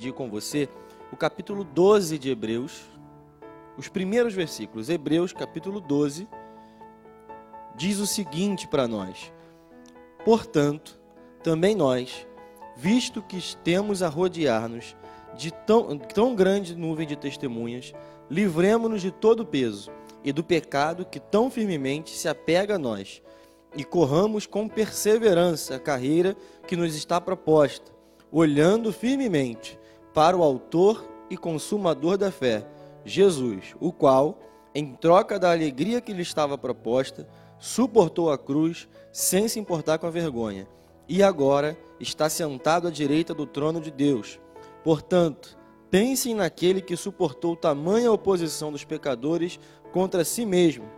dividir com você o capítulo 12 de Hebreus, os primeiros versículos. Hebreus, capítulo 12, diz o seguinte para nós: Portanto, também nós, visto que temos a rodear-nos de tão, tão grande nuvem de testemunhas, livremos-nos de todo o peso e do pecado que tão firmemente se apega a nós, e corramos com perseverança a carreira que nos está proposta, olhando firmemente para o Autor e Consumador da fé, Jesus, o qual, em troca da alegria que lhe estava proposta, suportou a cruz sem se importar com a vergonha, e agora está sentado à direita do trono de Deus. Portanto, pensem naquele que suportou tamanha oposição dos pecadores contra si mesmo,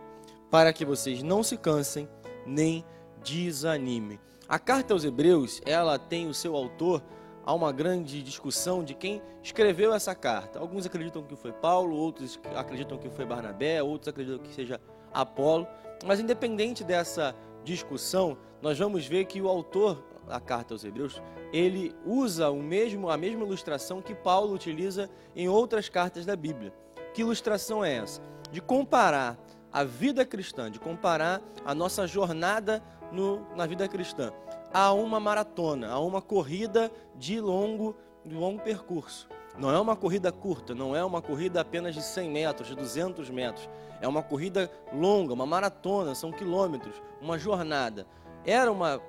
para que vocês não se cansem nem desanimem. A carta aos Hebreus, ela tem o seu autor há uma grande discussão de quem escreveu essa carta. Alguns acreditam que foi Paulo, outros acreditam que foi Barnabé, outros acreditam que seja Apolo. Mas independente dessa discussão, nós vamos ver que o autor da carta aos Hebreus, ele usa o mesmo a mesma ilustração que Paulo utiliza em outras cartas da Bíblia. Que ilustração é essa? De comparar a vida cristã, de comparar a nossa jornada no, na vida cristã a uma maratona, a uma corrida de longo, de longo percurso. Não é uma corrida curta, não é uma corrida apenas de 100 metros, de 200 metros. É uma corrida longa, uma maratona, são quilômetros, uma jornada. Era uma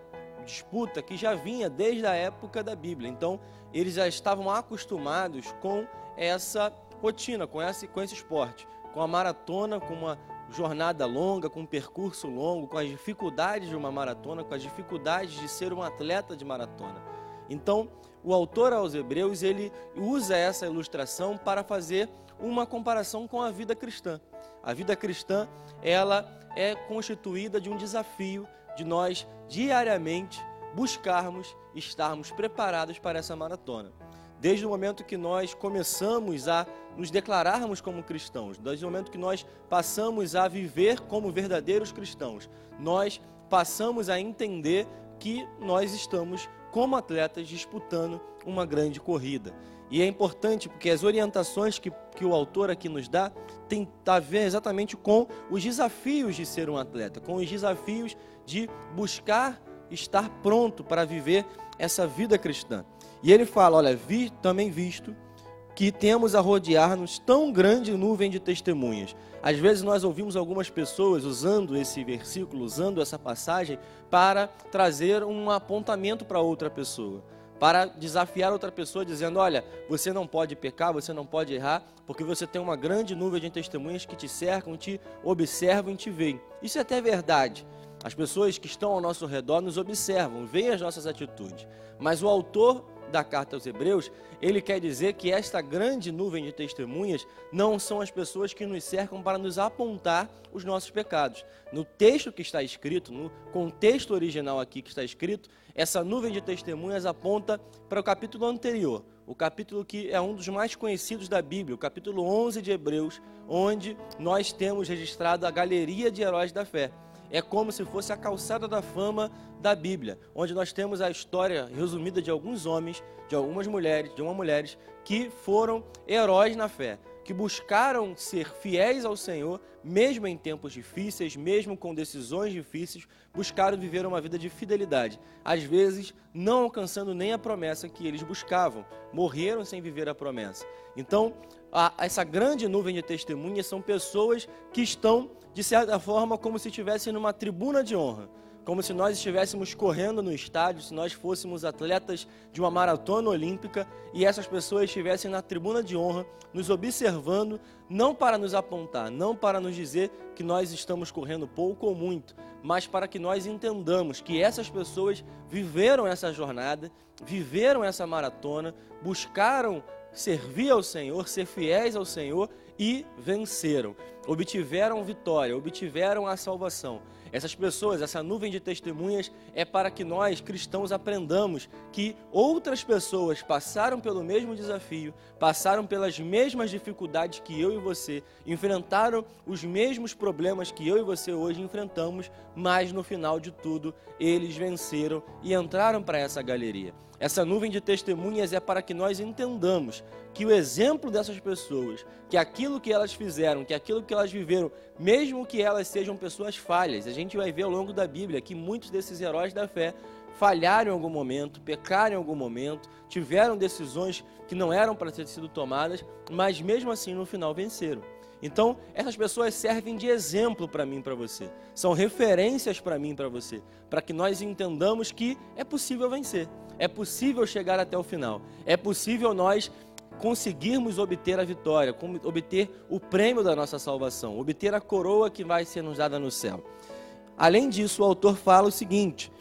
disputa que já vinha desde a época da Bíblia. Então, eles já estavam acostumados com essa rotina, com esse, com esse esporte, com a maratona, com uma jornada longa, com um percurso longo, com as dificuldades de uma maratona, com as dificuldades de ser um atleta de maratona. Então, o autor aos Hebreus, ele usa essa ilustração para fazer uma comparação com a vida cristã. A vida cristã, ela é constituída de um desafio de nós diariamente buscarmos estarmos preparados para essa maratona. Desde o momento que nós começamos a nos declararmos como cristãos, desde o momento que nós passamos a viver como verdadeiros cristãos, nós passamos a entender que nós estamos como atletas disputando uma grande corrida. E é importante porque as orientações que, que o autor aqui nos dá tem a ver exatamente com os desafios de ser um atleta, com os desafios de buscar estar pronto para viver essa vida cristã. E ele fala: olha, vi, também visto que temos a rodear-nos tão grande nuvem de testemunhas. Às vezes nós ouvimos algumas pessoas usando esse versículo, usando essa passagem, para trazer um apontamento para outra pessoa, para desafiar outra pessoa, dizendo: olha, você não pode pecar, você não pode errar, porque você tem uma grande nuvem de testemunhas que te cercam, te observam e te veem. Isso é até verdade. As pessoas que estão ao nosso redor nos observam, veem as nossas atitudes. Mas o autor da carta aos Hebreus, ele quer dizer que esta grande nuvem de testemunhas não são as pessoas que nos cercam para nos apontar os nossos pecados. No texto que está escrito, no contexto original aqui que está escrito, essa nuvem de testemunhas aponta para o capítulo anterior, o capítulo que é um dos mais conhecidos da Bíblia, o capítulo 11 de Hebreus, onde nós temos registrado a galeria de heróis da fé é como se fosse a calçada da fama da Bíblia, onde nós temos a história resumida de alguns homens, de algumas mulheres, de uma mulheres que foram heróis na fé, que buscaram ser fiéis ao Senhor, mesmo em tempos difíceis, mesmo com decisões difíceis, buscaram viver uma vida de fidelidade. Às vezes, não alcançando nem a promessa que eles buscavam, morreram sem viver a promessa. Então, a, essa grande nuvem de testemunhas são pessoas que estão, de certa forma, como se estivessem numa tribuna de honra. Como se nós estivéssemos correndo no estádio, se nós fôssemos atletas de uma maratona olímpica e essas pessoas estivessem na tribuna de honra, nos observando, não para nos apontar, não para nos dizer que nós estamos correndo pouco ou muito, mas para que nós entendamos que essas pessoas viveram essa jornada, viveram essa maratona, buscaram servir ao Senhor, ser fiéis ao Senhor e venceram, obtiveram vitória, obtiveram a salvação. Essas pessoas, essa nuvem de testemunhas é para que nós cristãos aprendamos que outras pessoas passaram pelo mesmo desafio, passaram pelas mesmas dificuldades que eu e você, enfrentaram os mesmos problemas que eu e você hoje enfrentamos, mas no final de tudo eles venceram e entraram para essa galeria. Essa nuvem de testemunhas é para que nós entendamos que o exemplo dessas pessoas, que aquilo que elas fizeram, que aquilo que elas viveram, mesmo que elas sejam pessoas falhas, a gente vai ver ao longo da Bíblia que muitos desses heróis da fé falharam em algum momento, pecaram em algum momento, tiveram decisões que não eram para ter sido tomadas, mas mesmo assim no final venceram. Então, essas pessoas servem de exemplo para mim para você. São referências para mim para você, para que nós entendamos que é possível vencer, é possível chegar até o final, é possível nós conseguirmos obter a vitória, obter o prêmio da nossa salvação, obter a coroa que vai ser nos dada no céu. Além disso, o autor fala o seguinte: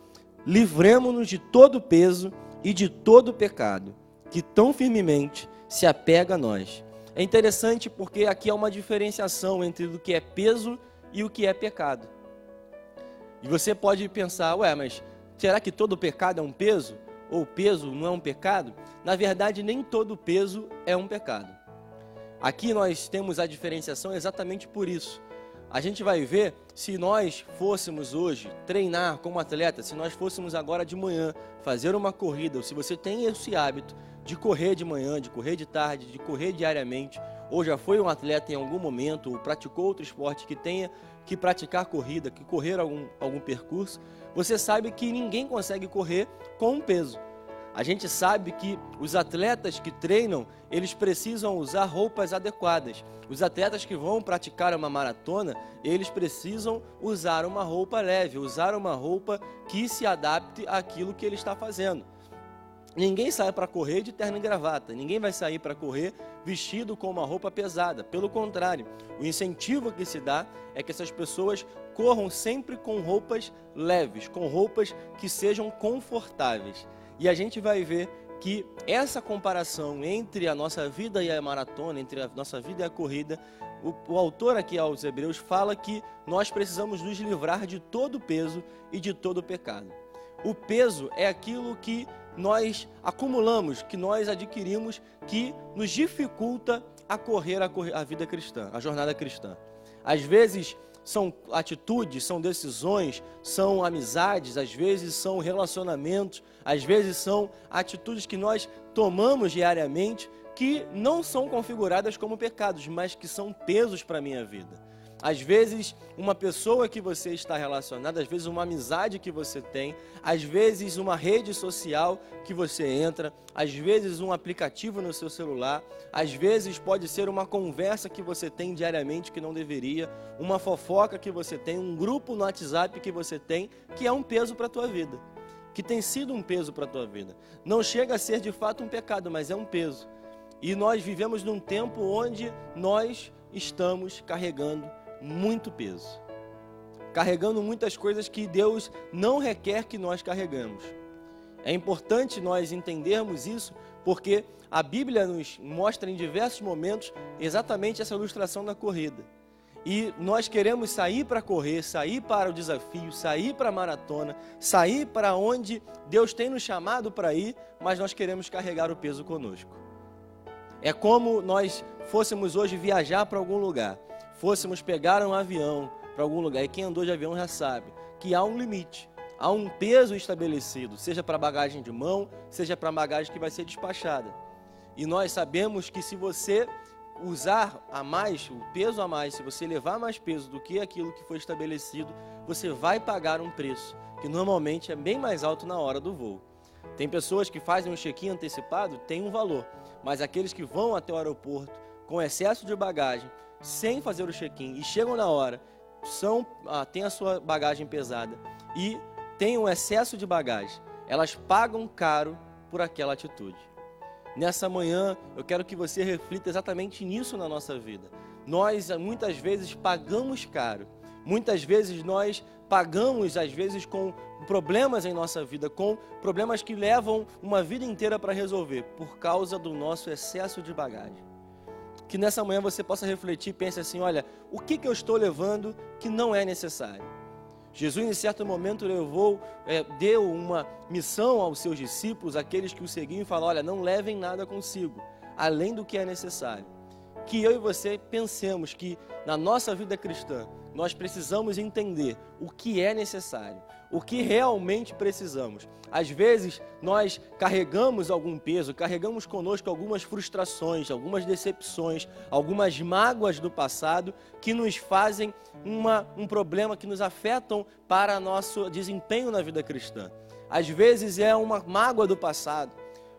livremos-nos de todo peso e de todo pecado, que tão firmemente se apega a nós. É interessante porque aqui há uma diferenciação entre o que é peso e o que é pecado. E você pode pensar, ué, mas será que todo pecado é um peso? Ou peso não é um pecado? Na verdade, nem todo peso é um pecado. Aqui nós temos a diferenciação exatamente por isso. A gente vai ver se nós fôssemos hoje treinar como atleta, se nós fôssemos agora de manhã fazer uma corrida, ou se você tem esse hábito de correr de manhã, de correr de tarde, de correr diariamente, ou já foi um atleta em algum momento, ou praticou outro esporte que tenha que praticar corrida, que correr algum, algum percurso, você sabe que ninguém consegue correr com um peso. A gente sabe que os atletas que treinam, eles precisam usar roupas adequadas. Os atletas que vão praticar uma maratona, eles precisam usar uma roupa leve, usar uma roupa que se adapte àquilo que ele está fazendo. Ninguém sai para correr de terno e gravata, ninguém vai sair para correr vestido com uma roupa pesada. Pelo contrário, o incentivo que se dá é que essas pessoas corram sempre com roupas leves, com roupas que sejam confortáveis. E a gente vai ver que essa comparação entre a nossa vida e a maratona, entre a nossa vida e a corrida, o, o, autor aqui aos Hebreus fala que nós precisamos nos livrar de todo o peso e de todo o pecado. O peso é aquilo que nós acumulamos, que nós adquirimos, que nos dificulta a correr a, a vida cristã, a jornada cristã. Às vezes são atitudes, são decisões, são amizades, às vezes são relacionamentos, às vezes são atitudes que nós tomamos diariamente que não são configuradas como pecados, mas que são pesos para a minha vida. Às vezes, uma pessoa que você está relacionado, às vezes, uma amizade que você tem, às vezes, uma rede social que você entra, às vezes, um aplicativo no seu celular, às vezes, pode ser uma conversa que você tem diariamente que não deveria, uma fofoca que você tem, um grupo no WhatsApp que você tem, que é um peso para a tua vida, que tem sido um peso para a tua vida. Não chega a ser de fato um pecado, mas é um peso. E nós vivemos num tempo onde nós estamos carregando muito peso, carregando muitas coisas que Deus não requer que nós carregamos. É importante nós entendermos isso, porque a Bíblia nos mostra em diversos momentos exatamente essa ilustração da corrida. E nós queremos sair para correr, sair para o desafio, sair para a maratona, sair para onde Deus tem nos chamado para ir, mas nós queremos carregar o peso conosco. É como nós fôssemos hoje viajar para algum lugar fôssemos pegar um avião para algum lugar, e quem andou de avião já sabe que há um limite, há um peso estabelecido, seja para bagagem de mão, seja para bagagem que vai ser despachada. E nós sabemos que se você usar a mais, o peso a mais, se você levar mais peso do que aquilo que foi estabelecido, você vai pagar um preço, que normalmente é bem mais alto na hora do voo. Tem pessoas que fazem um check-in antecipado, tem um valor, mas aqueles que vão até o aeroporto com excesso de bagagem, sem fazer o check-in e chegam na hora, são, ah, têm a sua bagagem pesada e têm um excesso de bagagem, elas pagam caro por aquela atitude. Nessa manhã, eu quero que você reflita exatamente nisso na nossa vida. Nós muitas vezes pagamos caro. Muitas vezes nós pagamos, às vezes, com problemas em nossa vida, com problemas que levam uma vida inteira para resolver, por causa do nosso excesso de bagagem que nessa manhã você possa refletir e pense assim: olha, o que, que eu estou levando que não é necessário? Jesus, em certo momento, levou, é, deu uma missão aos seus discípulos, aqueles que o seguiam, e falou: olha, não levem nada consigo, além do que é necessário. Que eu e você pensemos que na nossa vida cristã nós precisamos entender o que é necessário, o que realmente precisamos. Às vezes, nós carregamos algum peso, carregamos conosco algumas frustrações, algumas decepções, algumas mágoas do passado que nos fazem uma, um problema, que nos afetam para nosso desempenho na vida cristã. Às vezes é uma mágoa do passado.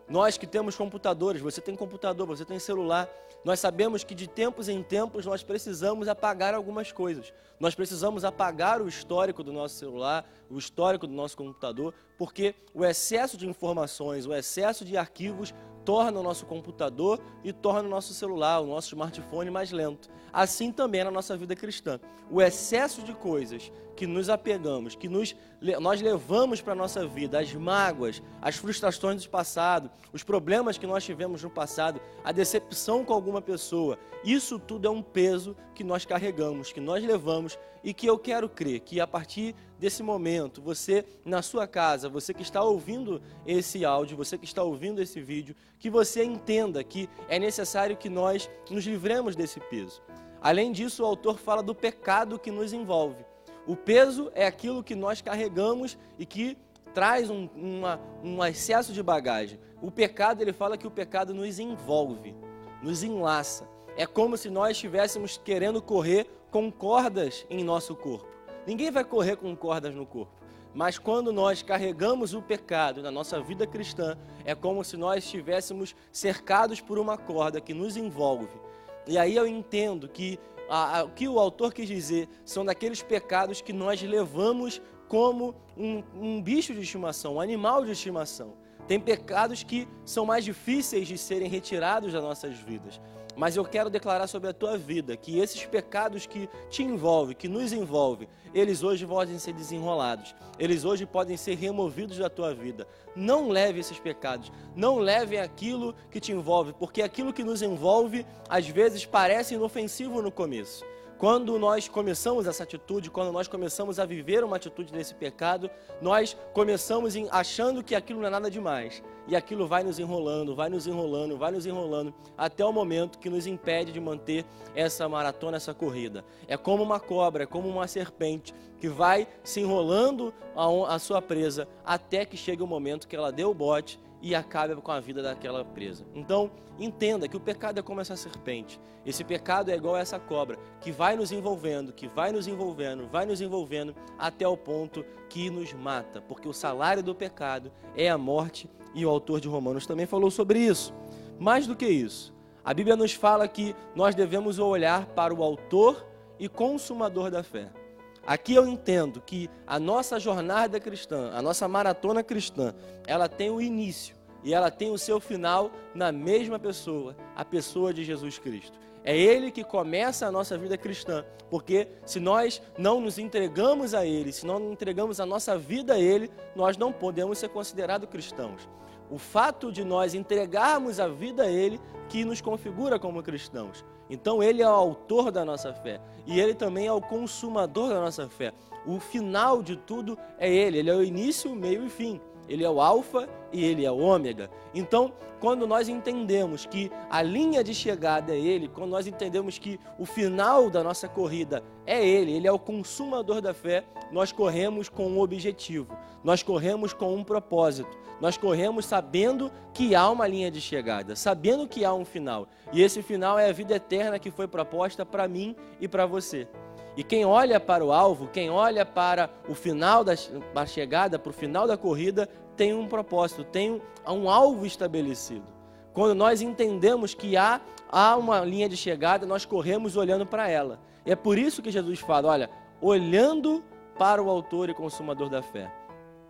Nós que temos computadores, você tem computador, você tem celular, nós sabemos que de tempos em tempos nós precisamos apagar algumas coisas. Nós precisamos apagar o histórico do nosso celular, o histórico do nosso computador, porque o excesso de informações, o excesso de arquivos torna o nosso computador e torna o nosso celular, o nosso smartphone mais lento. Assim também é na nossa vida cristã. O excesso de coisas que nos apegamos, que nos, nós levamos para a nossa vida, as mágoas, as frustrações do passado, os problemas que nós tivemos no passado, a decepção com alguma pessoa, isso tudo é um peso que nós carregamos, que nós levamos e que eu quero crer que a partir desse momento, você na sua casa, você que está ouvindo esse áudio, você que está ouvindo esse vídeo, que você entenda que é necessário que nós nos livremos desse peso. Além disso, o autor fala do pecado que nos envolve. O peso é aquilo que nós carregamos e que traz um, uma, um excesso de bagagem. O pecado, ele fala que o pecado nos envolve, nos enlaça. É como se nós estivéssemos querendo correr com cordas em nosso corpo. Ninguém vai correr com cordas no corpo. Mas quando nós carregamos o pecado na nossa vida cristã, é como se nós estivéssemos cercados por uma corda que nos envolve. E aí eu entendo que a, a, o que o autor quis dizer são daqueles pecados que nós levamos como um, um bicho de estimação, um animal de estimação. Tem pecados que são mais difíceis de serem retirados das nossas vidas. Mas eu quero declarar sobre a tua vida que esses pecados que te envolvem, que nos envolvem, eles hoje podem ser desenrolados. Eles hoje podem ser removidos da tua vida. Não leve esses pecados, não leve aquilo que te envolve, porque aquilo que nos envolve às vezes parece inofensivo no começo. Quando nós começamos essa atitude, quando nós começamos a viver uma atitude desse pecado, nós começamos achando que aquilo não é nada demais. E aquilo vai nos enrolando, vai nos enrolando, vai nos enrolando, até o momento que nos impede de manter essa maratona, essa corrida. É como uma cobra, é como uma serpente que vai se enrolando a, a sua presa até que chegue o momento que ela dê o bote e acabe com a vida daquela presa. Então, entenda que o pecado é como essa serpente. Esse pecado é igual a essa cobra, que vai nos envolvendo, que vai nos envolvendo, vai nos envolvendo até o ponto que nos mata, porque o salário do pecado é a morte, e o autor de Romanos também falou sobre isso. Mais do que isso, a Bíblia nos fala que nós devemos olhar para o autor e consumador da fé. Aqui eu entendo que a nossa jornada cristã, a nossa maratona cristã, ela tem o início e ela tem o seu final na mesma pessoa, a pessoa de Jesus Cristo. É Ele que começa a nossa vida cristã, porque se nós não nos entregamos a Ele, se não entregamos a nossa vida a Ele, nós não podemos ser considerados cristãos. O fato de nós entregarmos a vida a Ele que nos configura como cristãos. Então ele é o autor da nossa fé e ele também é o consumador da nossa fé. O final de tudo é ele, ele é o início, meio e fim. Ele é o alfa e ele é o ômega. Então, quando nós entendemos que a linha de chegada é ele, quando nós entendemos que o final da nossa corrida é ele, ele é o consumador da fé, nós corremos com um objetivo, nós corremos com um propósito, nós corremos sabendo que há uma linha de chegada, sabendo que há um final. E esse final é a vida eterna que foi proposta para mim e para você. E quem olha para o alvo, quem olha para o final da, da chegada, para o final da corrida, tem um propósito, tem um, um alvo estabelecido. Quando nós entendemos que há, há uma linha de chegada, nós corremos olhando para ela. E é por isso que Jesus fala: olha, olhando para o Autor e Consumador da fé.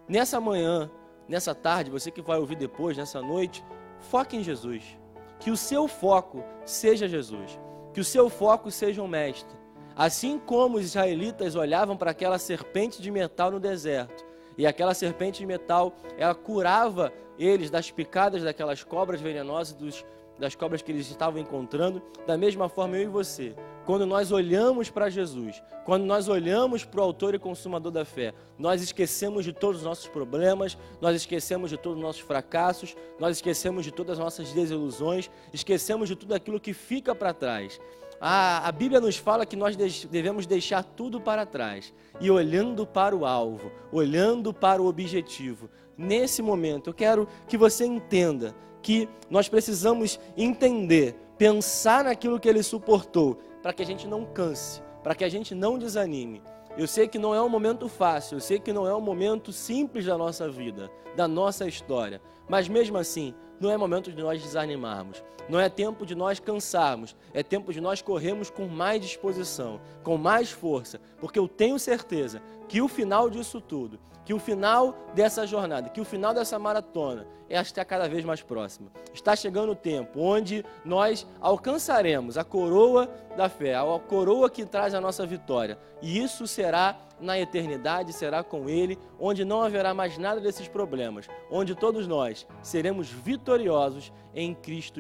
Nessa manhã, nessa tarde, você que vai ouvir depois, nessa noite, foque em Jesus. Que o seu foco seja Jesus. Que o seu foco seja o Mestre. Assim como os israelitas olhavam para aquela serpente de metal no deserto, e aquela serpente de metal, ela curava eles das picadas daquelas cobras venenosas, dos, das cobras que eles estavam encontrando, da mesma forma eu e você. Quando nós olhamos para Jesus, quando nós olhamos para o autor e consumador da fé, nós esquecemos de todos os nossos problemas, nós esquecemos de todos os nossos fracassos, nós esquecemos de todas as nossas desilusões, esquecemos de tudo aquilo que fica para trás. A, a Bíblia nos fala que nós devemos deixar tudo para trás e olhando para o alvo, olhando para o objetivo. Nesse momento, eu quero que você entenda que nós precisamos entender, pensar naquilo que ele suportou, para que a gente não canse, para que a gente não desanime. Eu sei que não é um momento fácil, eu sei que não é um momento simples da nossa vida, da nossa história, mas mesmo assim, não é momento de nós desanimarmos, não é tempo de nós cansarmos, é tempo de nós corrermos com mais disposição, com mais força, porque eu tenho certeza que o final disso tudo, que o final dessa jornada, que o final dessa maratona é estar cada vez mais próximo. Está chegando o tempo onde nós alcançaremos a coroa da fé, a coroa que traz a nossa vitória, e isso será na eternidade, será com Ele, onde não haverá mais nada desses problemas, onde todos nós seremos vitoriosos em Cristo